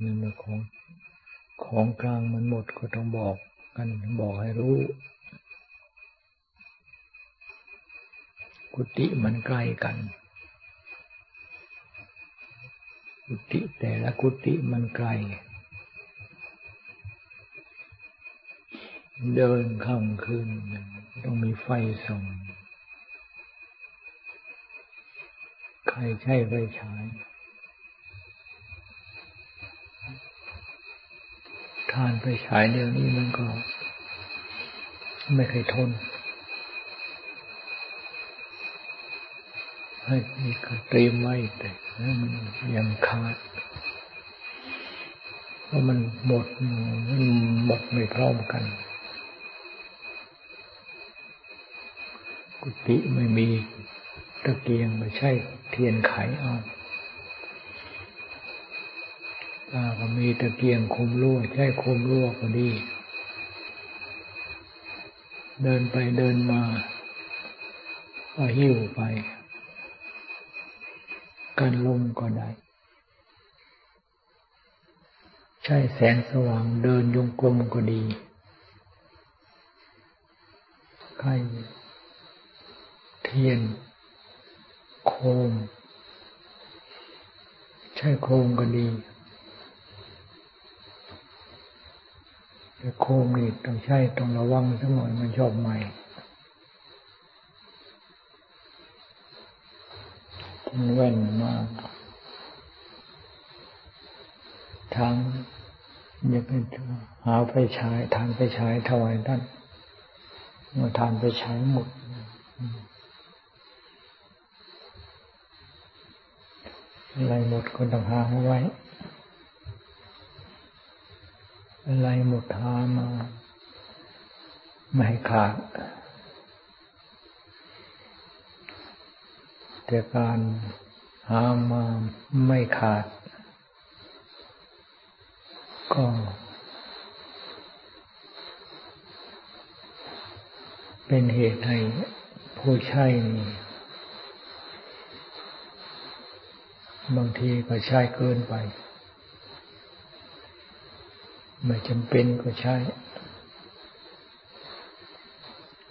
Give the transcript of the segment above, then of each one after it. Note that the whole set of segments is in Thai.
นี่เมื่อของของกลางมันหมดก็ต้องบอกกันบอกให้รู้ กุฏิมันใกล้กัน กุฏิแต่ละกุฏิมันไกล เดินค่ำคืนต้องมีไฟส่อง ใครใช้ไฟฉาย ทานไปฉายเดียวนี้มันก็ ไม่เคยทน ให้มีการเตรียมไว้แต่มันยังขาดเพราะมันหมดมันหมดไม่พร้อมกัน กุฏิไม่มีตะเกียงไม่ใช่เทียนไขเอา ก็มีตะเกียงคุมรั่วใช่คุมรั่วก็ดี เดินไปเดินมาก็หิ้วไป กันลมก็ได้ ใช่แสงสว่างเดินยงกลมก็ดีใครเทียน โคม ใช่โคมก็ดีแต่ โคมนี่ต้องใช้ต้องระวังสักหน่อยมันชอบใหม่ทิ้งแว่นมากทางอย่าไปหาไปฉายทานไปฉายถวายท่านเมื่อทานไปฉายหมดอะไรหมดก็ต้องหาไว้ อะไรหมดทามา ไม่ขาด แต่การหามาไม่ขาด ก็เป็นเหตุให้ผู้ใช้นี่บางทีก็ใช้เกินไป ไม่จำเป็นก็ใช่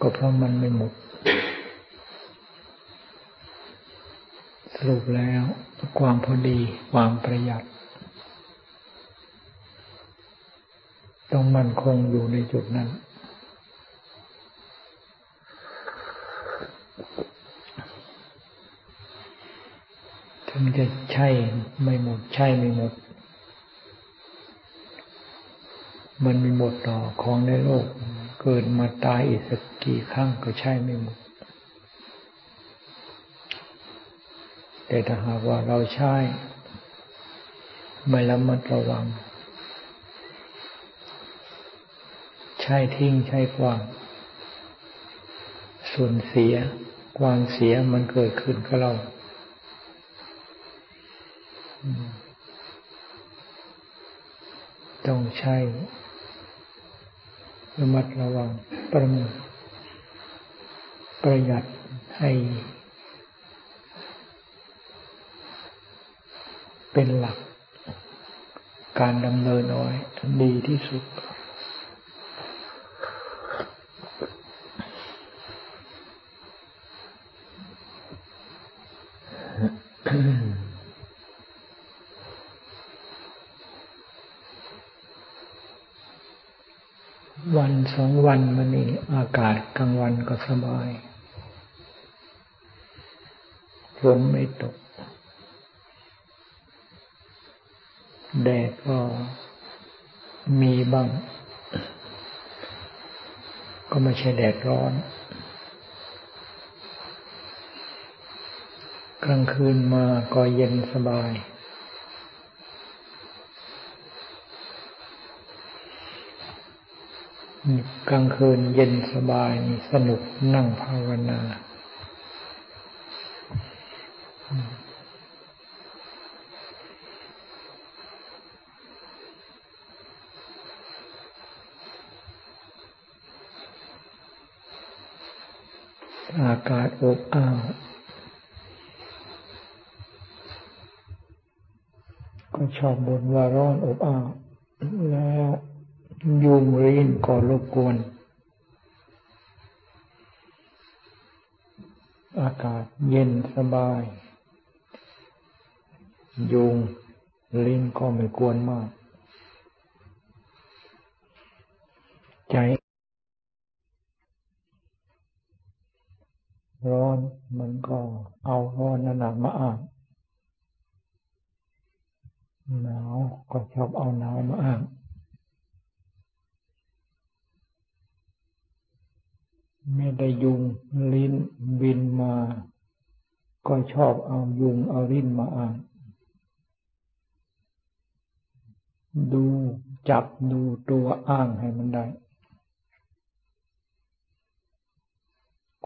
ก็เพราะมันไม่หมด สรุปแล้วความพอดีความประหยัด ต้องมั่นคงอยู่ในจุดนั้น ถึงจะใช่ไม่หมด ใช่ไม่หมด มันมีหมดต่อของในโลก เกิดมาตายอีกสักกี่ครั้งก็ใช่ไม่หมด แต่ถ้าหากว่าเราใช้ไม่ละมัดระวัง ใช้ทิ้งใช้กวางส่วนเสียความเสียมันเกิดขึ้นกับเราต้องใช้ ระมัดระวังประมประหยัดให้เป็นหลัก การดำเนินน้อยดีที่สุดวัน สองวันมานี่อากาศกลางวันก็สบายฝนไม่ตก แดดก็มีบ้าง ก็ไม่ใช่แดดร้อน กลางคืนมาก็เย็นสบาย กลางคืนเย็นสบายสนุกนั่งภาวนา อากาศอบอ้าวก็ชอบบ่นว่าร้อนอบอ้าวยุงรินก็รบกวน อากาศเย็นสบาย ยุงลิ้นก็ไม่กวนมาก ใจ ร้อนมันก็เอาร้อนนั่นมาอ่านหนาวก็ชอบเอาหนาวมาอ้าง ไม่ได้ยุงลิ้นบินมา ก็ชอบเอายุงเอาลิ้นมาอ้างดูจับดูตัวอ้างให้มันได้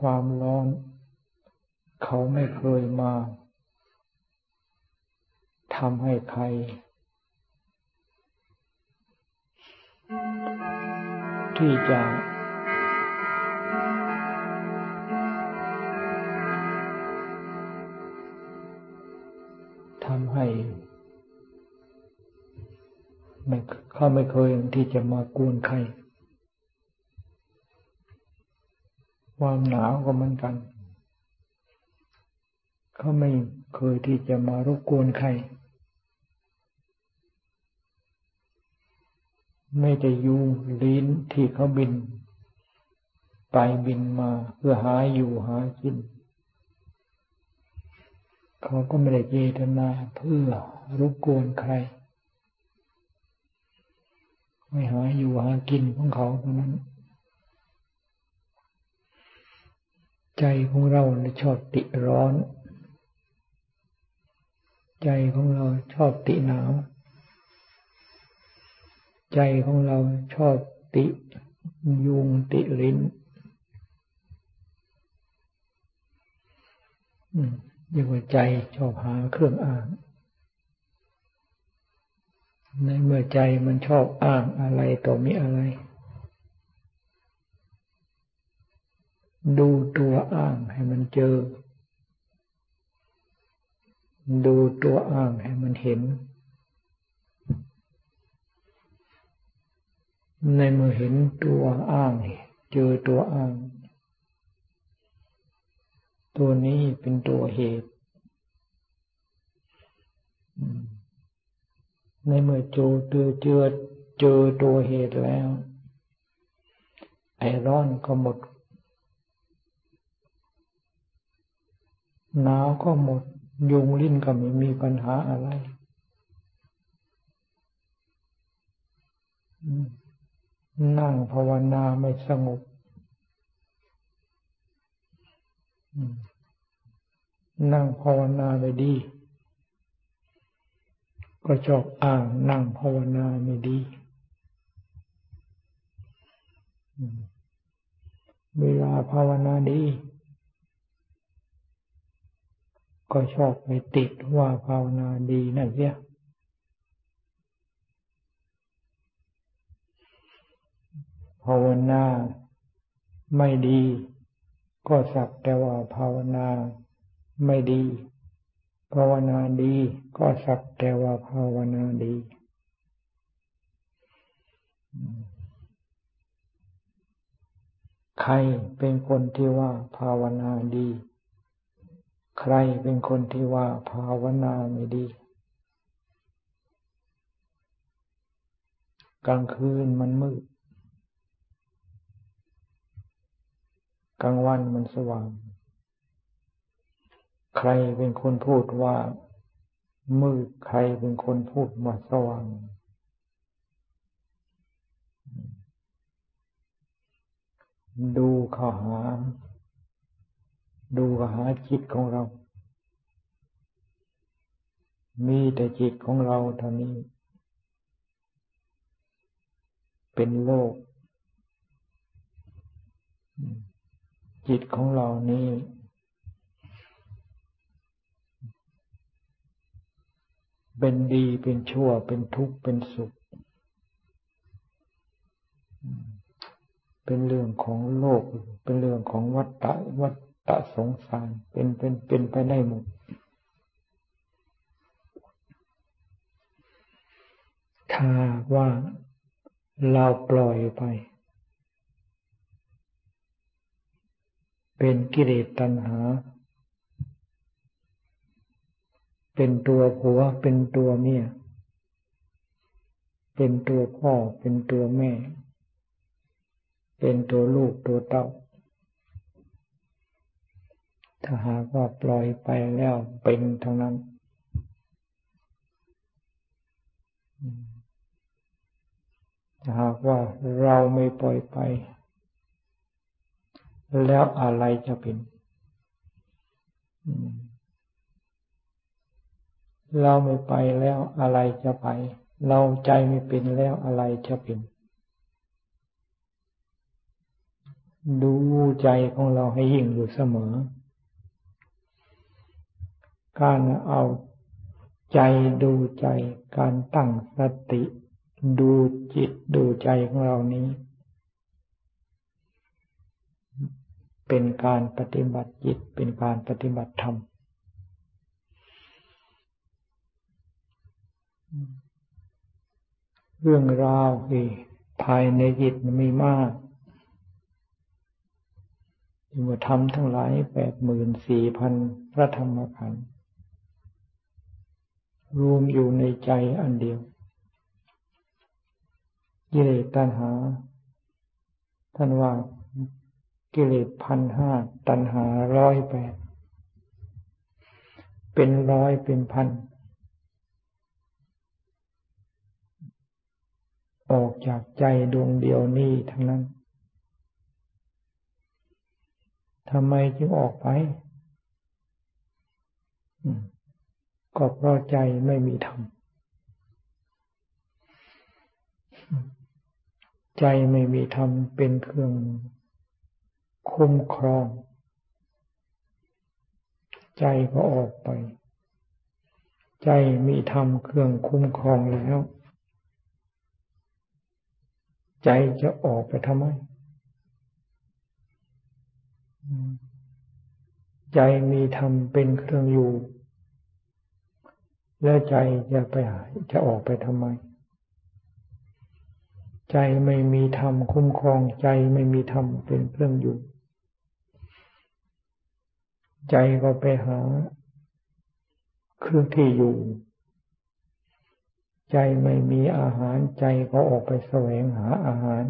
ความร้อน เขาไม่เคยมาทำให้ใครที่จะำให้ไม่เขาไม่เคยที่จะมากวนใคร ความหนาวก็เหมือนกัน เขาไม่เคยที่จะมารบกวนใคร ไม่ได้ยุงลิ้นที่เขาบิน ไปบินมาเพื่อหาอยู่หากิน เขาก็ไม่ได้เจตนาเพื่อรบกวนใคร ไม่หาอยู่หากินของเขาเท่านั้น ใจของเราชอบติร้อน ใจของเราชอบติหนาว ใจของเราชอบติยุงติลิ้น ยกว่าใจชอบหาเครื่องอ้าง ในเมื่อใจมันชอบอ้างอะไรต่อมีอะไร ดูตัวอ้างให้มันเจอ ดูตัวอ้างให้มันเห็น ในเมื่อเห็นตัวอ้างเจอตัวอ้าง ตัวนี้เป็นตัวเหตุ ในเมื่อโจอเจอเจอเจอตัวเหตุแล้ว ไอร้อนก็หมด หนาวก็หมด ยุงลิ้นก็ไม่มีปัญหาอะไรนั่งภาวนาไม่สงบ นั่งภาวนาไม่ดี ก็ชอบอ้างนั่งภาวนาไม่ดี เวลาภาวนาดี ก็ชอบไปติดว่าภาวนาดีนั่นเสียภาวนาไม่ดี ก็สักแต่ว่าภาวนาไม่ดี ภาวนาดีก็สักแต่ว่าภาวนาดี ใครเป็นคนที่ว่าภาวนาดี ใครเป็นคนที่ว่าภาวนาไม่ดี กลางคืนมันมืด กลางวันมันสว่าง ใครเป็นคนพูดว่า มืดใครเป็นคนพูดว่าสว่างดูข้าหา ดูข้าหาจิตของเรา มีแต่จิตของเราเท่านี้ เป็นโลก จิตของเรานี้ เป็นดีเป็นชั่วเป็นทุกข์เป็นสุข เป็นเรื่องของโลก เป็นเรื่องของวัฏฏะวัฏฏะสงสารเป็นเป็นเป็นไปได้หมดถ้าว่าเราปล่อยไป เป็นกิเลสตัณหา เป็นตัวผัว เป็นตัวเมีย เป็นตัวพ่อ เป็นตัวแม่ เป็นตัวลูกตัวเต้า ถ้าหากว่าปล่อยไปแล้วเป็นทั้งนั้น ถ้าหากว่าเราไม่ปล่อยไป แล้วอะไรจะเป็น เราไม่ไปแล้วอะไรจะไป เราใจไม่เป็นแล้วอะไรจะเป็น ดูใจของเราให้ยิ่งอยู่เสมอ การเอาใจดูใจ การตั้งสติ ดูจิตดูใจของเรานี้ เป็นการปฏิบัติจิตเป็นการปฏิบัติธรรม เรื่องราวที่ภายในจิตมีมากที่าทำทั้งหลายแปดหมื่นสี่พันพระธรรมขันธ์รวมอยู่ในใจอันเดียวกิเลสตัณหา ท่านว่า กิเลสพันห้าตัณหาร้อยแปดเป็นร้อยเป็นพัน ออกจากใจดวงเดียวนี้ทั้งนั้นทำไมจึงออกไป ก็เพราะใจไม่มีธรรม ใจไม่มีธรรมเป็นเครื่อง คุ้มครอง ใจก็ออกไป ใจมีธรรมเครื่องคุ้มครองแล้ว ใจจะออกไปทำไม ใจมีธรรมเป็นเครื่องอยู่ แล้วใจจะไปหาจะออกไปทำไมใจไม่มีธรรมคุ้มครองใจไม่มีธรรมเป็นเครื่องอยู่ ใจก็ไปหา เครื่องที่อยู่ ใจไม่มีอาหารใจก็ออกไปแสวงหาอาหาร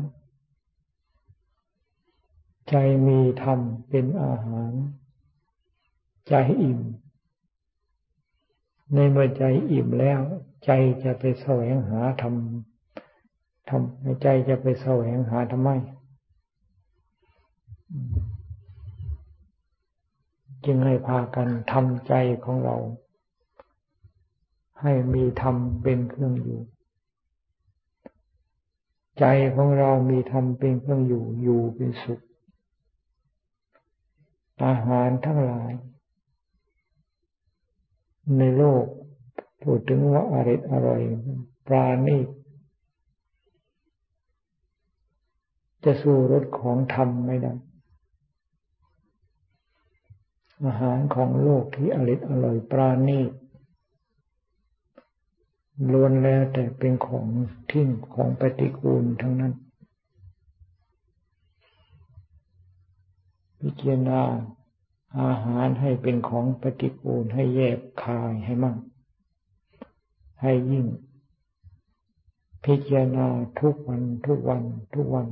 ใจมีธรรมเป็นอาหาร ใจอิ่ม ในเมื่อใจอิ่มแล้ว ใจจะไปแสวงหาธรรมทำใจจะไปแสวงหาทำไม จึงให้พากันทำใจของเรา ให้มีธรรมเป็นเครื่องอยู่ ใจของเรามีธรรมเป็นเครื่องอยู่อยู่เป็นสุข อาหารทั้งหลาย ในโลกพูดถึงว่าอริดอร่อยปราณีตจะสู้รสของธรรมไม่ได้ อาหารของโลกที่อริดอร่อยปราณีตล้วนแล้วแต่เป็นของทิ้งของปฏิกูลทั้งนั้น พิจารณาอาหารให้เป็นของปฏิกูลให้แยกคายให้มั่งให้ยิ่ง พิจารณาทุกวันทุกวันทุกวัน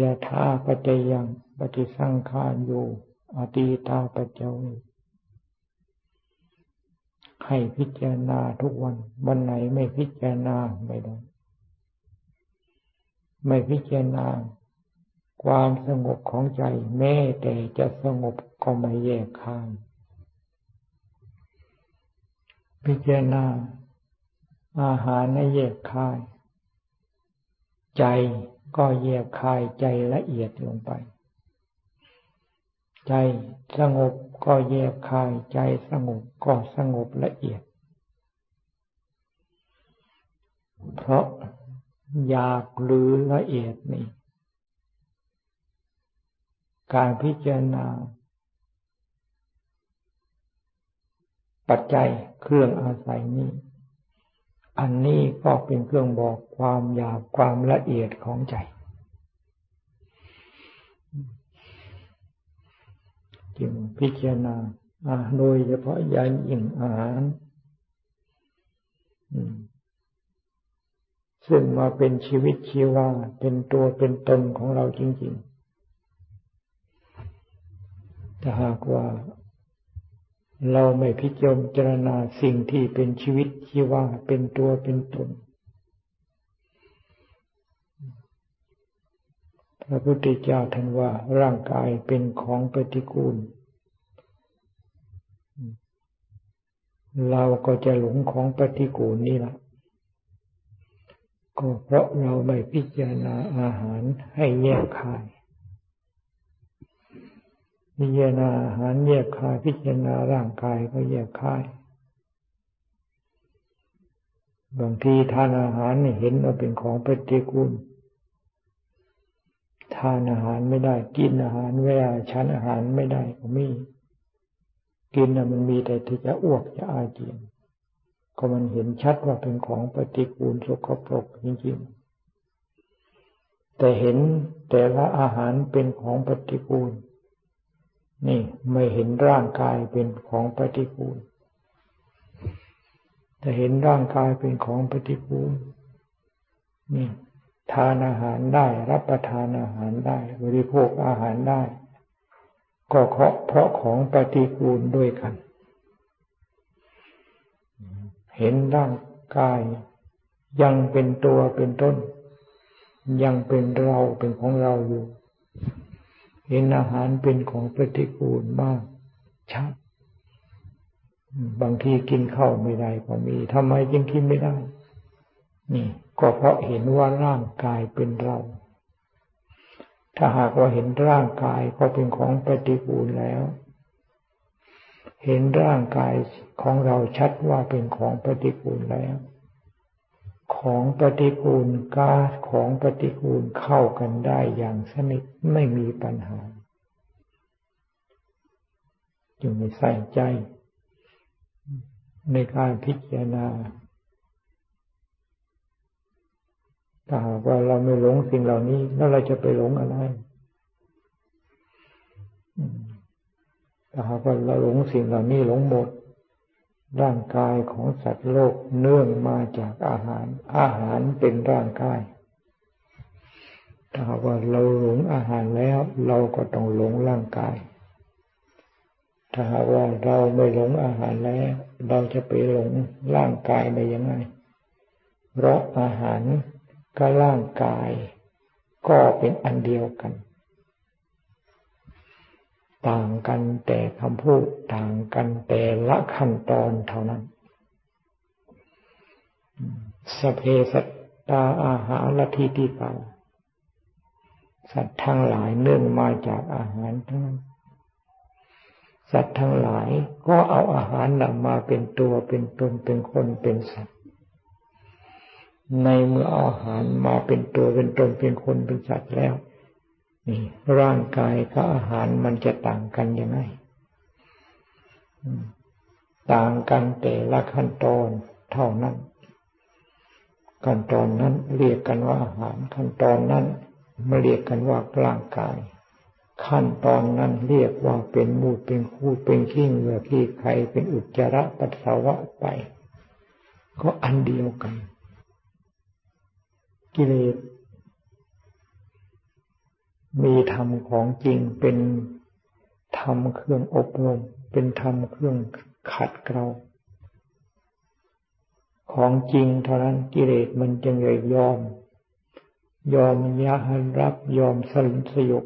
ยาธาปัจจยัง ปฏิสังขารอยู่อตีตาปัจจวิให้พิจารณาทุกวัน วันไหนไม่พิจารณาไม่ได้ ไม่พิจารณา ความสงบของใจแม้แต่จะสงบก็ไม่แยกคายพิจารณา อาหารในแยกคาย ใจก็แยกคายใจละเอียดลงไป ใจสงบก็แยกคาย ใจสงบก็สงบละเอียด เพราะอยากหรือละเอียดนี่ การพิจารณา ปัจจัยเครื่องอาศัยนี้ อันนี้ก็เป็นเครื่องบอกความหยาบความละเอียดของใจ จึงพิจารณาโดยเฉพาะยายิ่งอาหารซึ่งมาเป็นชีวิตชีวา เป็นตัวเป็นตนของเราจริงๆถ้าหากว่า เราไม่พิจารณาสิ่งที่เป็นชีวิตชีวา เป็นตัวเป็นตน พระพุทธเจ้าท่านว่าร่างกายเป็นของปฏิกูล เราก็จะหลงของปฏิกูลนี่แหละก็เพราะเราไม่พิจารณาอาหารให้แยกคายพิจารณาอาหารแยกคาย พิจารณาร่างกายก็แยกคาย บางทีทานอาหารเห็นว่าเป็นของปฏิกูล ทานอาหารไม่ได้ กินอาหารเวลาฉันอาหารไม่ได้ก็มี กินนะมันมีแต่ที่จะอ้วกจะอาเจียนก็มันเห็นชัดว่าเป็นของปฏิกูลสกปรกจริงๆ แต่เห็นแต่ละอาหารเป็นของปฏิกูล นี่ไม่เห็นร่างกายเป็นของปฏิกูล แต่เห็นร่างกายเป็นของปฏิกูลนี่ ทานอาหารได้ รับประทานอาหารได้ บริโภคอาหารได้ ก็เพราะของปฏิกูลด้วยกัน เห็นร่างกาย ยังเป็นตัวเป็นต้น ยังเป็นเราเป็นของเราอยู่ เห็นอาหารเป็นของปฏิกูลมากชัดบางทีกินข้าวไม่ได้ก็มีทำไมจึงกินไม่ได้ นี่ ก็เพราะเห็นว่าร่างกายเป็นเรา ถ้าหากว่าเห็นร่างกายก็เป็นของปฏิกูลแล้ว เห็นร่างกายของเราชัดว่าเป็นของปฏิกูลแล้ว ของปฏิกูลกาของปฏิกูลเข้ากันได้อย่างสนิทไม่มีปัญหาจึงไม่ใส่ใจในการพิจารณา ถ้าหากว่าเราไม่หลงสิ่งเหล่านี้ แล้วเราจะไปหลงอะไรถ้าหากว่าเราหลงสิ่งเหล่านี้หลงหมด ร่างกายของสัตว์โลกเนื่องมาจากอาหาร อาหารเป็นร่างกาย ถ้าหากว่าเราหลงอาหารแล้ว เราก็ต้องหลงร่างกาย ถ้าหากว่าเราไม่หลงอาหารแล้ว เราจะไปหลงร่างกายได้ยังไงเพราะอาหาร กับร่างกาย ก็เป็นอันเดียวกัน ต่างกันแต่คำพูดต่างกันแต่ละขั้นตอนเท่านั้น สเพสัตตาอาหารละทีติปาสัตว์ทั้งหลายเนื่องมาจากอาหารทั้งนั้นสัตว์ทั้งหลายก็เอาอาหารนำมาเป็นตัวเป็นตนเป็นคนเป็นสัตว์ ในเมื่ออาหารมาเป็นตัวเป็นตนเป็นคนเป็นสัตว์แล้วนี่ร่างกายกับอาหารมันจะต่างกันยังไงต่างกันแต่ละขั้นตอนเท่านั้น ขั้นตอนนั้นเรียกกันว่าอาหาร ขั้นตอนนั้นมาเรียกกันว่าร่างกาย ขั้นตอนนั้นเรียกว่าเป็นมูดเป็นคูดเป็นขี้เหงื่อขี้ไขเป็นอุจจาระปัสสาวะไป ก็อันเดียวกัน กิเลส มีธรรมของจริงเป็นธรรมเครื่องอบรม เป็นธรรมเครื่องขัดเกลาของจริงเท่านั้นกิเลสมันจึงเลยยอม ยอมยะหันรับยอมสลสยบ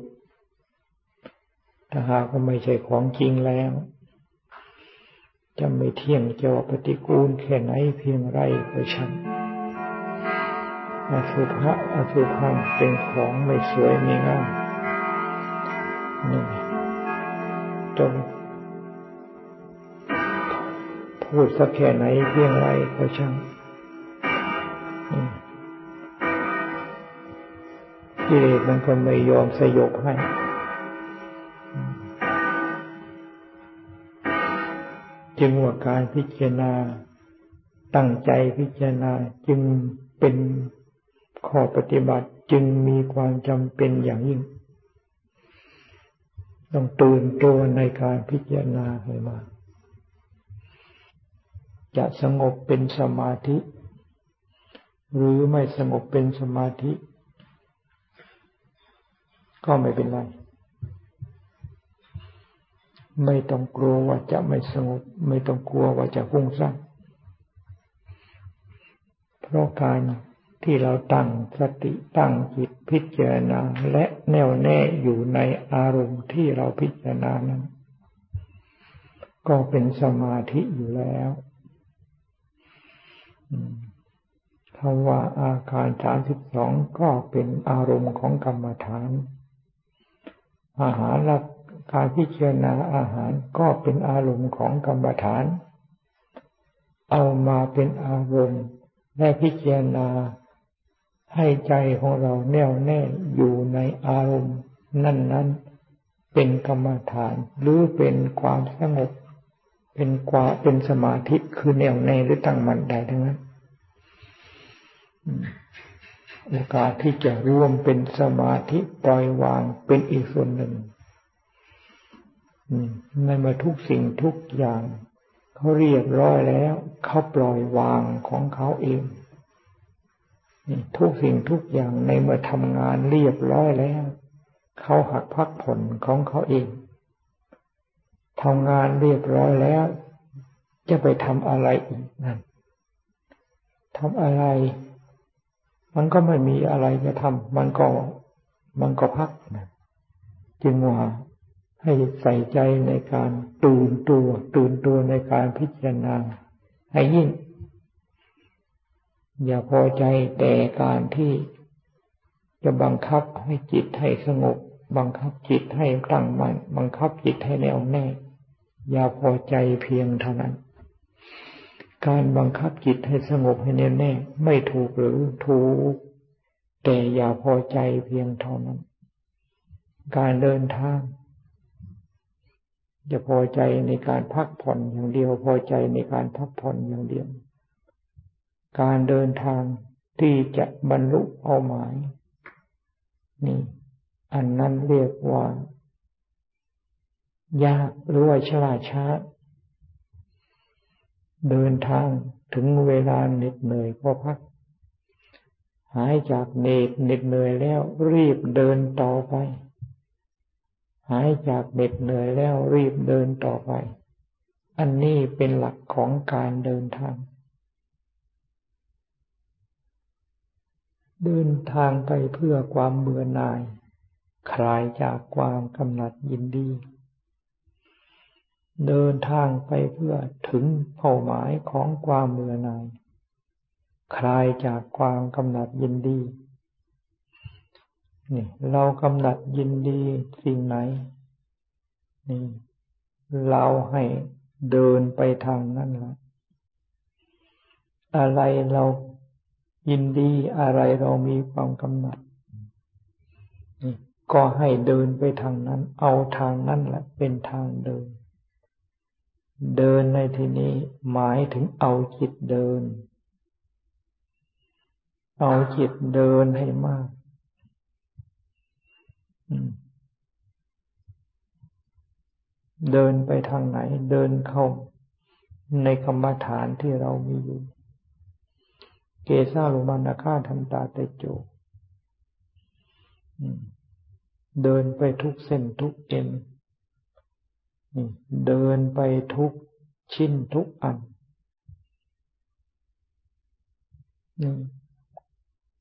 ถ้าหากว่าไม่ใช่ของจริงแล้ว จะไม่เที่ยงจะปฏิกูลแค่ไหนเพียงไรก็ช่าง อสุภะอสุพังเป็นของไม่สวยไม่งามนี่จงพูดสักแค่ไหนเพียงไรก็ช่างกิเลสมันก็ไม่ยอมสยบให้จึงว่าการพิจารณาตั้งใจพิจารณาจึงเป็น ข้อปฏิบัติจึงมีความจำเป็นอย่างยิ่ง ต้องตื่นตัวในการพิจารณาให้มากจะสงบเป็นสมาธิ หรือไม่สงบเป็นสมาธิ ก็ไม่เป็นไร ไม่ต้องกลัวว่าจะไม่สงบ ไม่ต้องกลัวว่าจะฟุ้งซ่านเพราะการ ที่เราตั้งสติตั้งจิตพิจารณาและแน่วแน่อยู่ในอารมณ์ที่เราพิจารณานั้น ก็เป็นสมาธิอยู่แล้วคำว่าอาการสามสิบสองก็เป็นอารมณ์ของกรรมฐาน อาหารละการพิจารณาอาหารก็เป็นอารมณ์ของกรรมฐาน เอามาเป็นอารมณ์และพิจารณา ให้ใจของเราแน่วแน่อยู่ในอารมณ์ นั่นๆเป็นกรรมฐาน หรือเป็นความสงบ เป็นกว่าเป็นสมาธิคือแน่วแน่หรือตั้งมั่นใดทั้งนั้นโอกาสที่จะร่วมเป็นสมาธิปล่อยวางเป็นอีกส่วนหนึ่งในมาทุกสิ่งทุกอย่าง เขาเรียบร้อยแล้ว เขาปล่อยวางของเขาเอง ทุกสิ่งทุกอย่างในเมื่อทำงานเรียบร้อยแล้ว เขาหักพักผลของเขาเองทำงานเรียบร้อยแล้ว จะไปทำอะไรอีกนั่นทำอะไร มันก็ไม่มีอะไรจะทำมันก็มันก็พักนะจึงว่าให้ใส่ใจในการตื่นตัว ตื่นตัวในการพิจารณาให้ยิ่ง อย่าพอใจแต่การที่จะบังคับให้จิตให้สงบ บังคับจิตให้ตั้งมั่นบังคับจิตให้แน่วแน่ อย่าพอใจเพียงเท่านั้น การบังคับจิตให้สงบให้แน่วแน่ ไม่ถูกหรือถูก แต่อย่าพอใจเพียงเท่านั้น การเดินทางจะพอใจในการพักผ่อนอย่างเดียว พอใจในการพักผ่อนอย่างเดียว การเดินทางที่จะบรรลุเป้าหมาย นี่ อันนั้นเรียกว่า ยากหรือว่าชลาช้า เดินทางถึงเวลาเหน็ดเหนื่อยก็พัก หายจากเหน็ดเหน็ดเหนื่อยแล้วรีบเดินต่อไป หายจากเหน็ดเหนื่อยแล้วรีบเดินต่อไป อันนี้เป็นหลักของการเดินทาง เดินทางไปเพื่อความเบื่อหน่าย คลายจากความกำหนัดยินดี เดินทางไปเพื่อถึงเป้าหมายของความเบื่อหน่าย คลายจากความกำหนัดยินดีนี่เรากำหนัดยินดีสิ่งไหนนี่เราให้เดินไปทางนั้นละอะไรเรา ยินดีอะไรเรามีความกำหนัดก็ให้เดินไปทางนั้น เอาทางนั้นแหละเป็นทางเดิน เดินในที่นี้หมายถึงเอาจิตเดิน เอาจิตเดินให้มากเดินไปทางไหน เดินเข้าในกรรมฐานที่เรามีอยู่ เกซาลุมานาคาทันตาเตโจเดินไปทุกเส้นทุกเอ็นเดินไปทุกชิ้นทุกอัน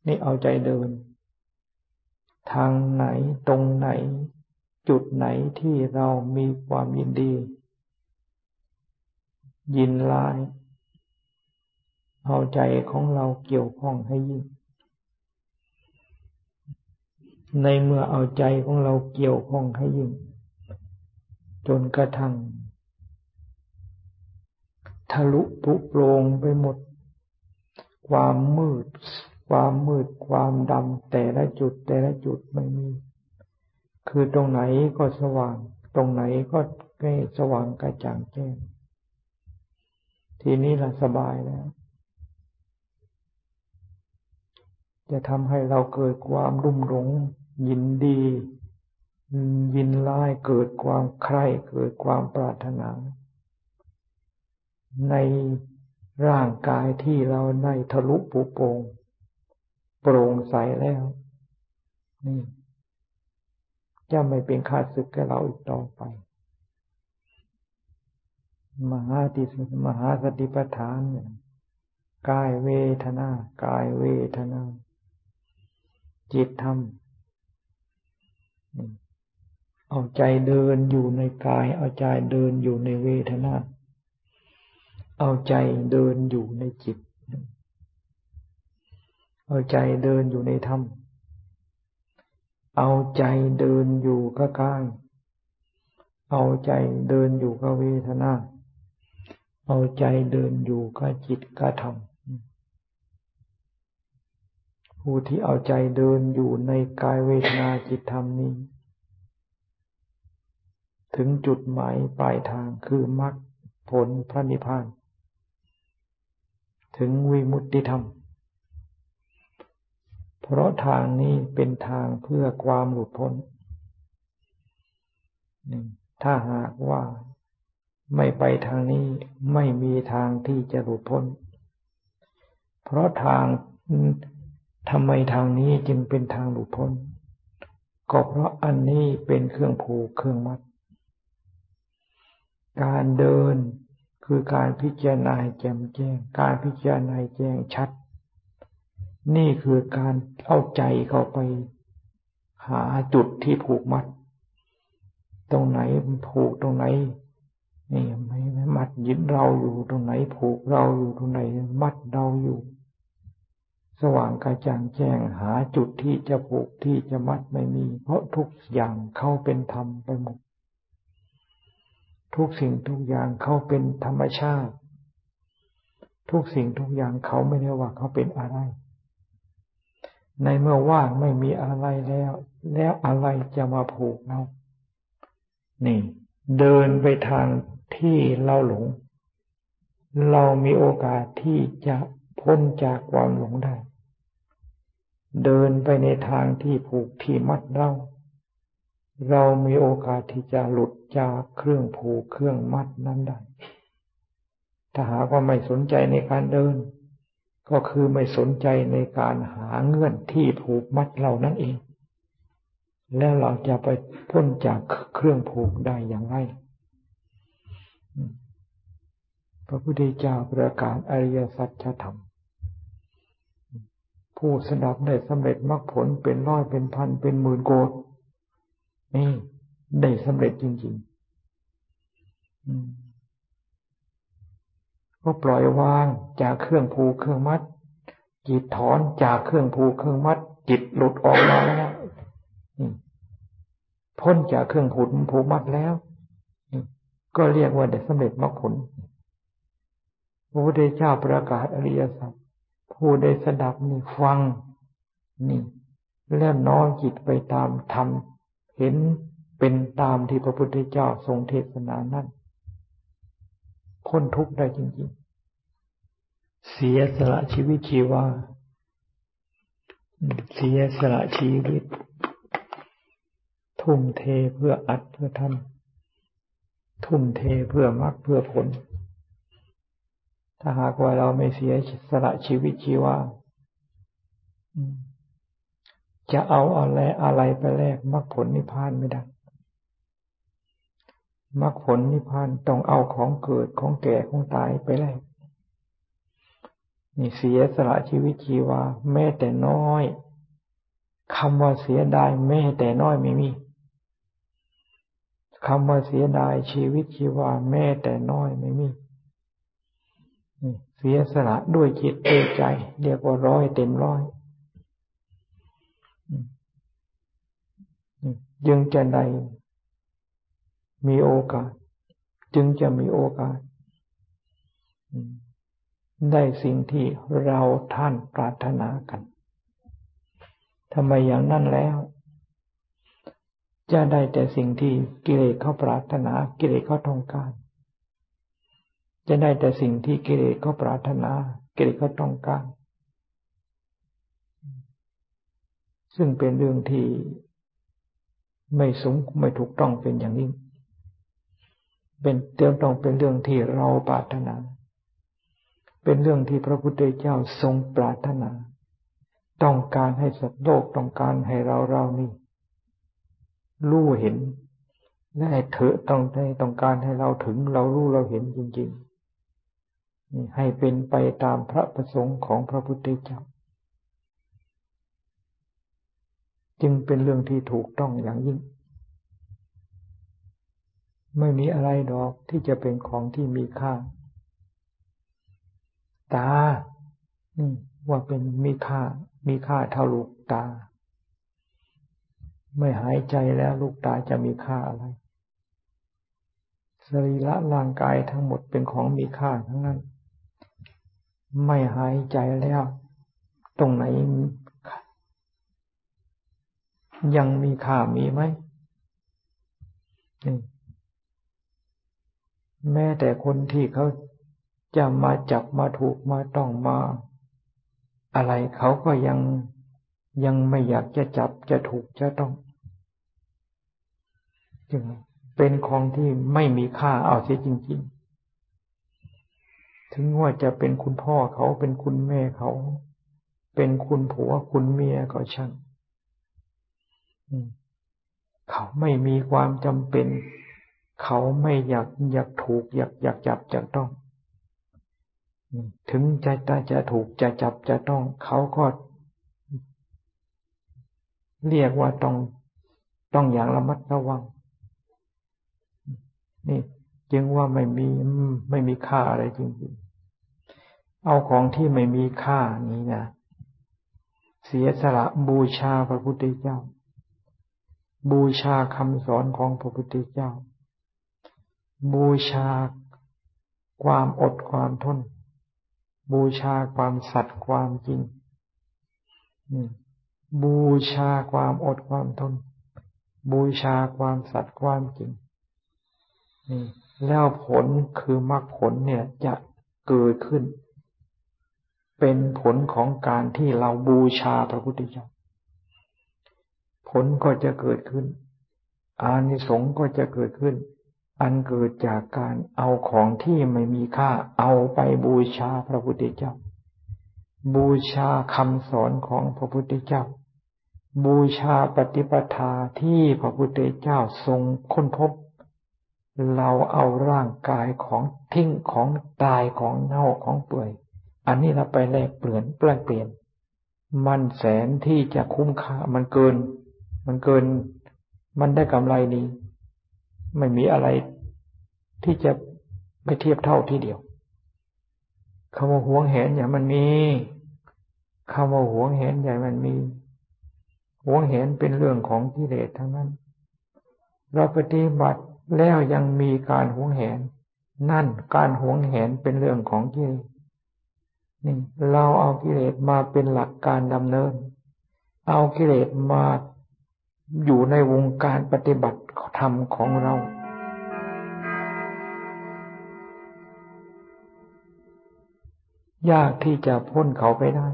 นี่เอาใจเดิน ทางไหนตรงไหน จุดไหนที่เรามีความยินดี ยินลาย เอาใจของเราเกี่ยวข้องให้ยิ่ง ในเมื่อเอาใจของเราเกี่ยวข้องให้ยิ่ง จนกระทั่งทะลุปุโปรงไปหมด ความมืด ความมืดความดำแต่ละจุดแต่ละจุดไม่มี คือตรงไหนก็สว่าง ตรงไหนก็ใกล้สว่างกระจ่างแจ้ง ทีนี้ละสบายแล้ว จะทำให้เราเกิดความรุ่มหลง ยินดี ยินร้ายเกิดความใคร่เกิดความปรารถนา ในร่างกายที่เราได้ทะลุปุโปรงโปร่งใสแล้ว นี่จะไม่เป็นขาดศึกกับเราอีกต่อไป มหาติสมหาสติปัฏฐานกายเวทนากายเวทนา จิตธรรม เอาใจเดินอยู่ในกาย เอาใจเดินอยู่ในเวทนา เอาใจเดินอยู่ในจิต เอาใจเดินอยู่ในธรรม เอาใจเดินอยู่กับกาย เอาใจเดินอยู่กับเวทนา เอาใจเดินอยู่กับจิตกับธรรม ผู้ที่เอาใจเดินอยู่ในกายเวทนาจิตธรรมนี้ ถึงจุดหมายปลายทางคือมรรคผลพระนิพพาน ถึงวิมุตติธรรม เพราะทางนี้เป็นทางเพื่อความหลุดพ้น ถ้าหากว่าไม่ไปทางนี้ไม่มีทางที่จะหลุดพ้น เพราะทาง ทำไมทางนี้จึงเป็นทางหลุดพ้น ก็เพราะอันนี้เป็นเครื่องผูกเครื่องมัด การเดินคือการพิจารณาแจ่มแจ้ง การพิจารณาแจ้งชัด นี่คือการเอาใจเข้าไป หาจุดที่ผูกมัด ตรงไหนผูกตรงไหนนี่ไม่มัดยึดเราอยู่ตรงไหนผูกเราอยู่ตรงไหนมัดเราอยู่ สว่างกระจ่างแจ้งหาจุดที่จะผูกที่จะมัดไม่มี เพราะทุกอย่างเข้าเป็นธรรมไปหมด ทุกสิ่งทุกอย่างเขาเป็นธรรมชาติ ทุกสิ่งทุกอย่างเขาไม่ได้ว่าเขาเป็นอะไร ในเมื่อว่างไม่มีอะไรแล้ว แล้วอะไรจะมาผูกเรานี่ เดินไปทางที่เราหลง เรามีโอกาสที่จะพ้นจากความหลงได้ เดินไปในทางที่ผูกที่มัดเรา เรามีโอกาสที่จะหลุดจากเครื่องผูกเครื่องมัดนั้นได้ ถ้าหากว่าไม่สนใจในการเดิน ก็คือไม่สนใจในการหาเงื่อนที่ผูกมัดเรานั่นเอง แล้วเราจะไปพ้นจากเครื่องผูกได้อย่างไร พระพุทธเจ้าประกาศอริยสัจธรรม ผู้สดับได้สำเร็จมรรคผลเป็นร้อยเป็นพันเป็นหมื่นโกดนี่ได้สำเร็จจริงๆก็ปล่อยวางจากเครื่องผูกเครื่องมัด จิตถอนจากเครื่องผูกเครื่องมัด จิตหลุดออกมาแล้วพ้นจากเครื่องผูกผูกมัดแล้ว ก็เรียกว่าได้สำเร็จมรรคผลพระพุทธเจ้าประกาศอริยสัจ ผู้ได้สดับนี่ฟัง นี่ แล้วน้อมจิตไปตามธรรมเห็นเป็นตามที่พระพุทธเจ้าทรงเทศนานั้นพ้นทุกข์ได้จริงๆ เสียสละชีวิตชีวา เสียสละชีวิต ทุ่มเทเพื่ออัดเพื่อทำทุ่มเทเพื่อมรรคเพื่อผล ถ้าหากว่าเราไม่เสียสละชีวิตชีวาจะเอาอะไรอะไรไปแลกมรรคผลนิพพานไม่ได้มรรคผลนิพพานต้องเอาของเกิดของแก่ของตายไปแลกนี่เสียสละชีวิตชีวา แม้แต่น้อยคำว่าเสียดายแม้แต่น้อยไม่มีคำว่าเสียดายชีวิตชีวาแม้แต่น้อยไม่มี เสียสละด้วยจิตด้วยใจ เรียกว่าร้อยเต็มร้อยจึงจะได้มีโอกาส จึงจะมีโอกาส ได้สิ่งที่เราท่านปรารถนากันทำไมอย่างนั้นแล้ว จะได้แต่สิ่งที่กิเลสเขาปรารถนา กิเลสเขาต้องการ จะได้แต่สิ่งที่กิเลสเขาปรารถนา กิเลสเขาต้องการ ซึ่งเป็นเรื่องที่ไม่สมไม่ถูกต้องเป็นอย่างยิ่ง เป็นเตือนต้องเป็นเรื่องที่เราปรารถนา เป็นเรื่องที่พระพุทธเจ้าทรงปรารถนา ต้องการให้สัตว์โลกต้องการให้เราเรานี่รู้เห็นและเถอะต้องให้ต้องการให้เราถึงเรารู้เราเห็นจริง ๆ ให้เป็นไปตามพระประสงค์ของพระพุทธเจ้า จึงเป็นเรื่องที่ถูกต้องอย่างยิ่ง ไม่มีอะไรดอกที่จะเป็นของที่มีค่า ตา นี่ว่าเป็นมีค่า มีค่าเท่าลูกตา ไม่หายใจแล้วลูกตาจะมีค่าอะไรสรีระร่างกายทั้งหมดเป็นของมีค่าทั้งนั้น ไม่หายใจแล้ว ตรงไหน ยังมีค่ามีไหมนี่แม้แต่คนที่เขาจะมาจับมาถูกมาต้องมา อะไรเขาก็ยังยังไม่อยากจะจับจะถูกจะต้อง จึงเป็นของที่ไม่มีค่าเอาเสียจริง ถึงว่าจะเป็นคุณพ่อเขาเป็นคุณแม่เขา เป็นคุณผัวคุณเมียก็ช่างเขาไม่มีความจำเป็น เขาไม่อยากอยากถูก อยากอยากจับจะต้องถึงจะจะจะถูกจะจับจะต้อง เขาก็เรียกว่าต้องต้องอย่างระมัดระวัง นี่ จึงว่าไม่มีไม่มีค่าอะไรจริงๆ เอาของที่ไม่มีค่านี้นะเสียสละบูชาพระพุทธเจ้า บูชาคำสอนของพระพุทธเจ้า บูชาความอดความทน บูชาความสัตย์ความจริงบูชาความอดความทน บูชาความสัตย์ความจริง แล้วผลคือมรรคผลเนี่ยจะเกิดขึ้น เป็นผลของการที่เราบูชาพระพุทธเจ้าผลก็จะเกิดขึ้น อานิสงส์ก็จะเกิดขึ้น อันเกิดจากการเอาของที่ไม่มีค่าเอาไปบูชาพระพุทธเจ้า บูชาคำสอนของพระพุทธเจ้า บูชาปฏิปทาที่พระพุทธเจ้าทรงค้นพบ เราเอาร่างกายของทิ้งของตายของเน่าของเปื่อย อันนี้เราไปแลกเปลี่ยนแปลเปลี่ยน มันแสนที่จะคุ้มค่ามันเกิน มันเกิน มันได้กำไรนี้ ไม่มีอะไรที่จะไปเทียบเท่าที่เดียวคำว่าหวงแหนอย่างมันมีคำว่าหวงแหนใหญ่มันมีหวงแหนเป็นเรื่องของกิเลสทั้งนั้น เราปฏิบัติ แล้วยังมีการหวงแหน นั่นการหวงแหนเป็นเรื่องของกิเลสนี่เราเอากิเลสมาเป็นหลักการดำเนิน เอากิเลสมาอยู่ในวงการปฏิบัติธรรมของเรายากที่จะพ้นเขาไปได้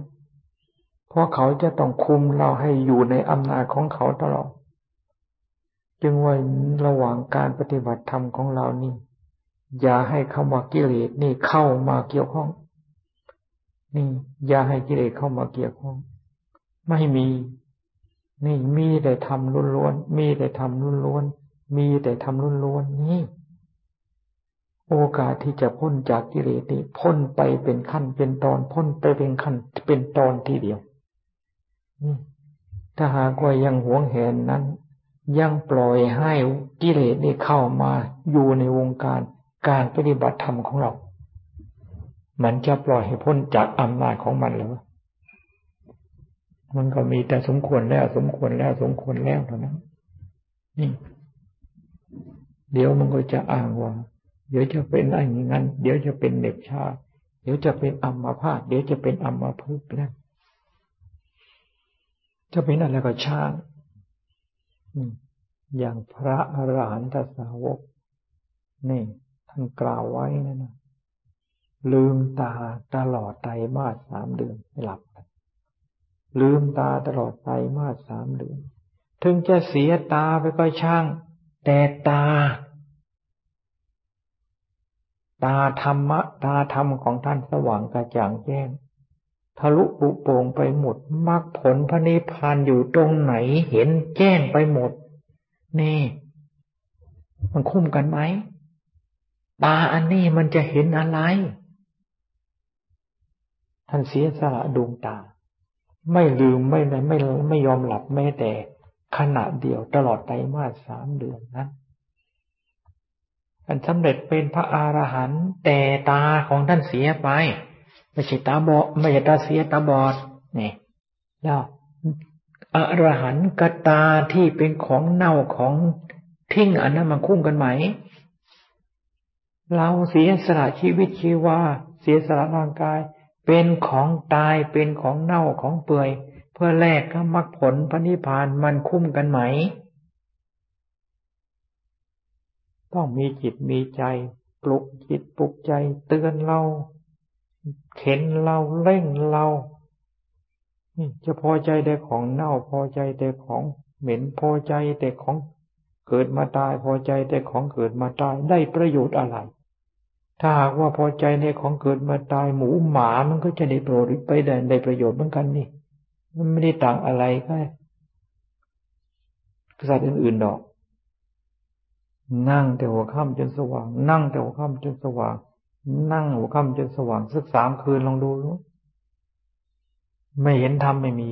เพราะเขาจะต้องคุมเราให้อยู่ในอำนาจของเขาตลอด จึงว่าระหว่างการปฏิบัติธรรมของเรานี่ อย่าให้คำว่ากิเลสนี่เข้ามาเกี่ยวข้อง นี่ อย่าให้กิเลสเข้ามาเกี่ยวข้อง ไม่มี นี่มีแต่ทำล้วนๆมีแต่ทำล้วนๆมีแต่ทำล้วนๆนี่ โอกาสที่จะพ้นจากกิเลสนี่พ้นไปเป็นขั้นเป็นตอนพ้นไปเป็นขั้นเป็นตอนทีเดียวถ้าหากว่ายังหวงแหนนั้น ยังปล่อยให้กิเลสนี่เข้ามาอยู่ในวงการการปฏิบัติธรรมของเรา มันจะปล่อยให้พ้นจากอำนาจของมันหรือมันก็มีแต่สมควรแล้ว สมควรแล้วสมควรแล้วเท่านั้นนี่เดี๋ยวมันก็จะอ้างว่า เดี๋ยวจะเป็นอะไรอย่างนั้น เดี๋ยวจะเป็นเด็กชา เดี๋ยวจะเป็นอัมพาตเดี๋ยวจะเป็นอัมพฤกษ์นะจะเป็นอะไรก็ช่าง อย่างพระอรหันตสาวก นี่ ท่านกล่าวไว้นั่นะลืมตาตลอดไตรมาสสามเดือนไม่หลับ ลืมตาตลอดไปมาสามเดือน ถึงจะเสียตาไปก็ช่าง แต่ตา ตาธรรมะ ตาธรรมของท่านสว่างกระจ่างแจ้ง ทะลุปุโป่งไปหมดมรรคผลพระนิพพานอยู่ตรงไหนเห็นแจ้งไปหมด นี่ มันคุ้มกันไหมตาอันนี้มันจะเห็นอะไร ท่านเสียสละดวงตา ไม่ลืมไม่ไม่ไม่ไม่ยอมหลับแม้แต่ขณะเดียวตลอดไตรมาสสามเดือนนั้นท่านสำเร็จเป็นพระอรหันต์แต่ตาของท่านเสียไป ไม่ใช่ตาบอดไม่ใช่ตาเสียตาบอดนี่แล้วอรหันต์กตาที่เป็นของเน่าของทิ้งอันนั้นมันคุ้มกันไหม เราเสียสละชีวิตชีวาเสียสละร่างกาย เป็นของตายเป็นของเน่าของเปื่อย เพื่อแลกกับมรรคผลพระนิพพานมันคุ้มกันไหม ต้องมีจิตมีใจ ปลุกจิตปลุกใจเตือนเรา เข็นเราเร่งเราจะพอใจแต่ของเน่าพอใจแต่ของเหม็นพอใจแต่ของเกิดมาตายพอใจแต่ของเกิดมาตายได้ประโยชน์อะไร ถ้าหากว่าพอใจในของเกิดมาตายหมูหมามันก็จะได้โปรดไปได้ได้ประโยชน์เหมือนกันนี่ มันไม่ได้ต่างอะไรก็สัตว์อื่นๆดอก นั่งแต่หัวค่ำจนสว่าง นั่งแต่หัวค่ำจนสว่าง นั่งหัวค่ำจนสว่างสักสามคืนลองดูรู้ไม่เห็นธรรมไม่มี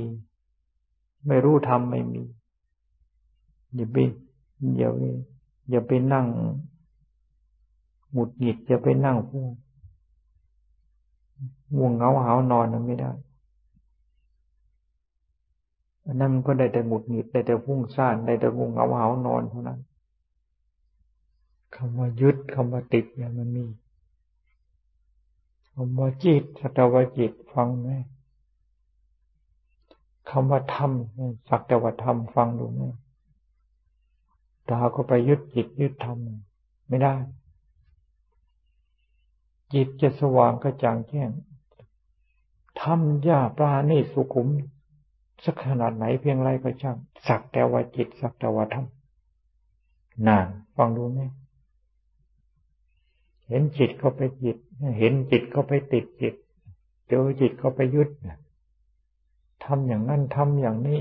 ไม่รู้ธรรมไม่มี อย่าไปอย่าไปอย่าไปนั่งหงุดหงิดจะไปนั่งพูงง่วงเหงาหานอนนั้นไม่ได้อันนั้นมันก็ได้แต่หงุดหงิดได้แต่ฟุ้งซ่านได้แต่ง่วงเหงาหานอนเท่านั้นคำว่ายึดคำว่าติดเนี่ยมันมี คำว่าจิตสัตวจิตฟังไหมคำว่าธรรมสักแต่ว่าธรรมฟังดูไหมตาก็ไปยึดจิตยึดธรรมไม่ได้ จิตจะสว่างกระจ่างแจ้งทำยาปราณีสุขุม สักขนาดไหนเพียงไรก็ช่าง สักแต่ว่าจิต สักแต่ว่าธรรมนานฟังดูไหม เห็นจิตก็ไปจิต เห็นจิตก็ไปติดจิต เจอจิตก็ไปยึดทำอย่างนั้นทำอย่างนี้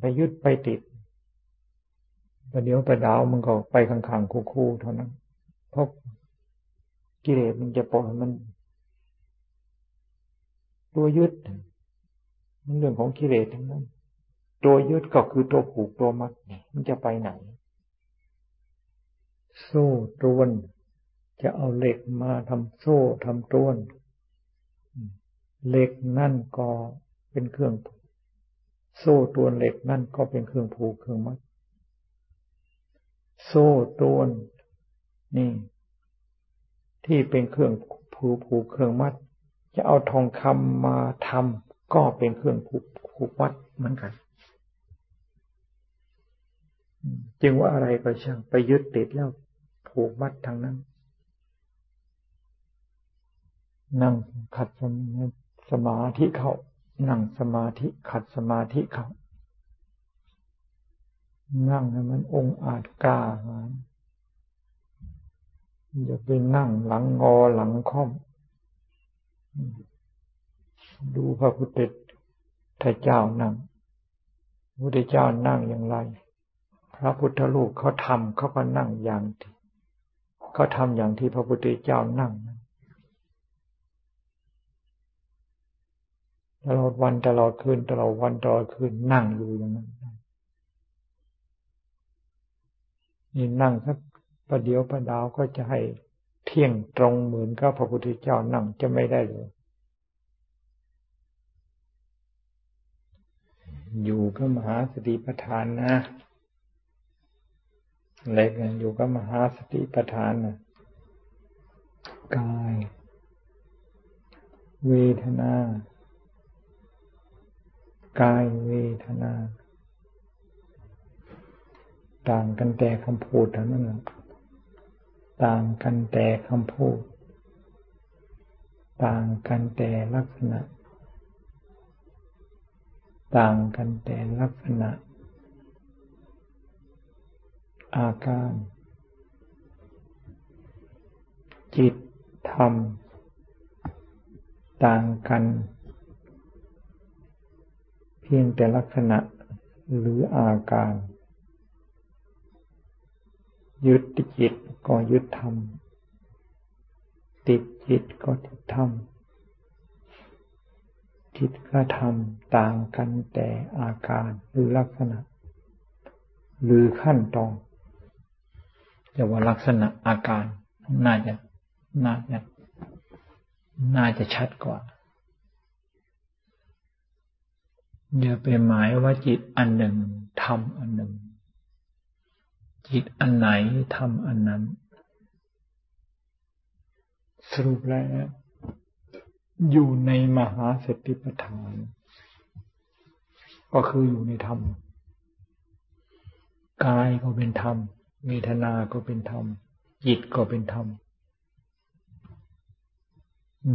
ไปยึดไปติดประเดี๋ยวประดาวมันก็ไปข้างๆคู่ๆเท่านั้น เพราะกิเลสมันจะปล่อยมัน ตัวยึดมันเรื่องของกิเลสทั้งนั้น ตัวยึดก็คือตัวผูกตัวมัดมันจะไปไหนโซ่ตรวน จะเอาเหล็กมาทำโซ่ทำตรวนเหล็กนั่นก็เป็นเครื่องโซ่ตรวนเหล็กนั่นก็เป็นเครื่องผูกเครื่องมัด โซ่ตรวนนี่ ที่เป็นเครื่องผูกผูกเครื่องมัด จะเอาทองคำมาทำก็เป็นเครื่องผูกผูกมัดเหมือนกัน จึงว่าอะไรก็ช่างไปยึดติดแล้วผูกมัดทางนั้น นั่งขัดสมาธิเขา นั่งสมาธิขัดสมาธิเขา นั่งให้มันองอาจกล้าหาญอย่าไปนั่งหลังงอหลังค่อม ดูพระพุทธเจ้านั่งพระพุทธเจ้านั่งอย่างไร พระพุทธรูปเขาทำเขาก็นั่งอย่างที่เขาทำอย่างที่พระพุทธเจ้านั่ง ตลอดวันตลอดคืนตลอดวันตลอดคืนนั่งอยู่อย่างนั้นนี่นั่งสักประเดี๋ยวประดาวก็จะให้เที่ยงตรงเหมือนกับพระพุทธเจ้านั่งจะไม่ได้เลย อยู่กับมหาสติปัฏฐานนะเล็กอยู่กับมหาสติปัฏฐานนะกาย เวทนา กายเวทนา ต่างกันแต่คำพูดเท่านั้นแหละต่างกันแต่คำพูด ต่างกันแต่ลักษณะ ต่างกันแต่ลักษณะ อาการ จิตธรรม ต่างกัน เพียงแต่ลักษณะหรืออาการ ยึดจิตก็ยึดธรรม ติดจิตก็ติดธรรม จิตกระทำต่างกันแต่อาการหรือลักษณะ หรือขั้นตอนจะว่าลักษณะอาการน่าจะน่าจะน่าจะชัดกว่า อย่าไปหมายว่าจิตอันหนึ่งทำอันหนึ่ง จิตอันไหนทำอันนั้น สรุปแล้ว อยู่ในมหาสติปัฏฐาน ก็คืออยู่ในธรรม กายก็เป็นธรรม เวทนา ก็เป็นธรรม จิตก็เป็นธรรม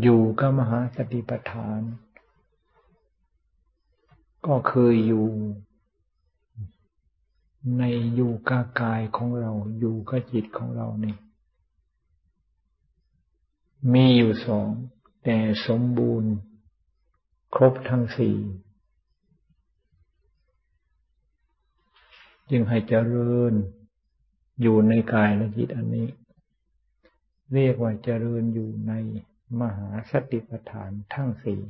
อยู่กับมหาสติปัฏฐาน ก็คืออยู่ ในอยู่กับกายของเรา อยู่กับจิตของเราเนี่ยมีอยู่สอง แต่สมบูรณ์ ครบทั้งสี่จึงให้เจริญ อยู่ในกายและจิตอันนี้ เรียกว่าเจริญอยู่ในมหาสติปัฏฐานทั้งสี่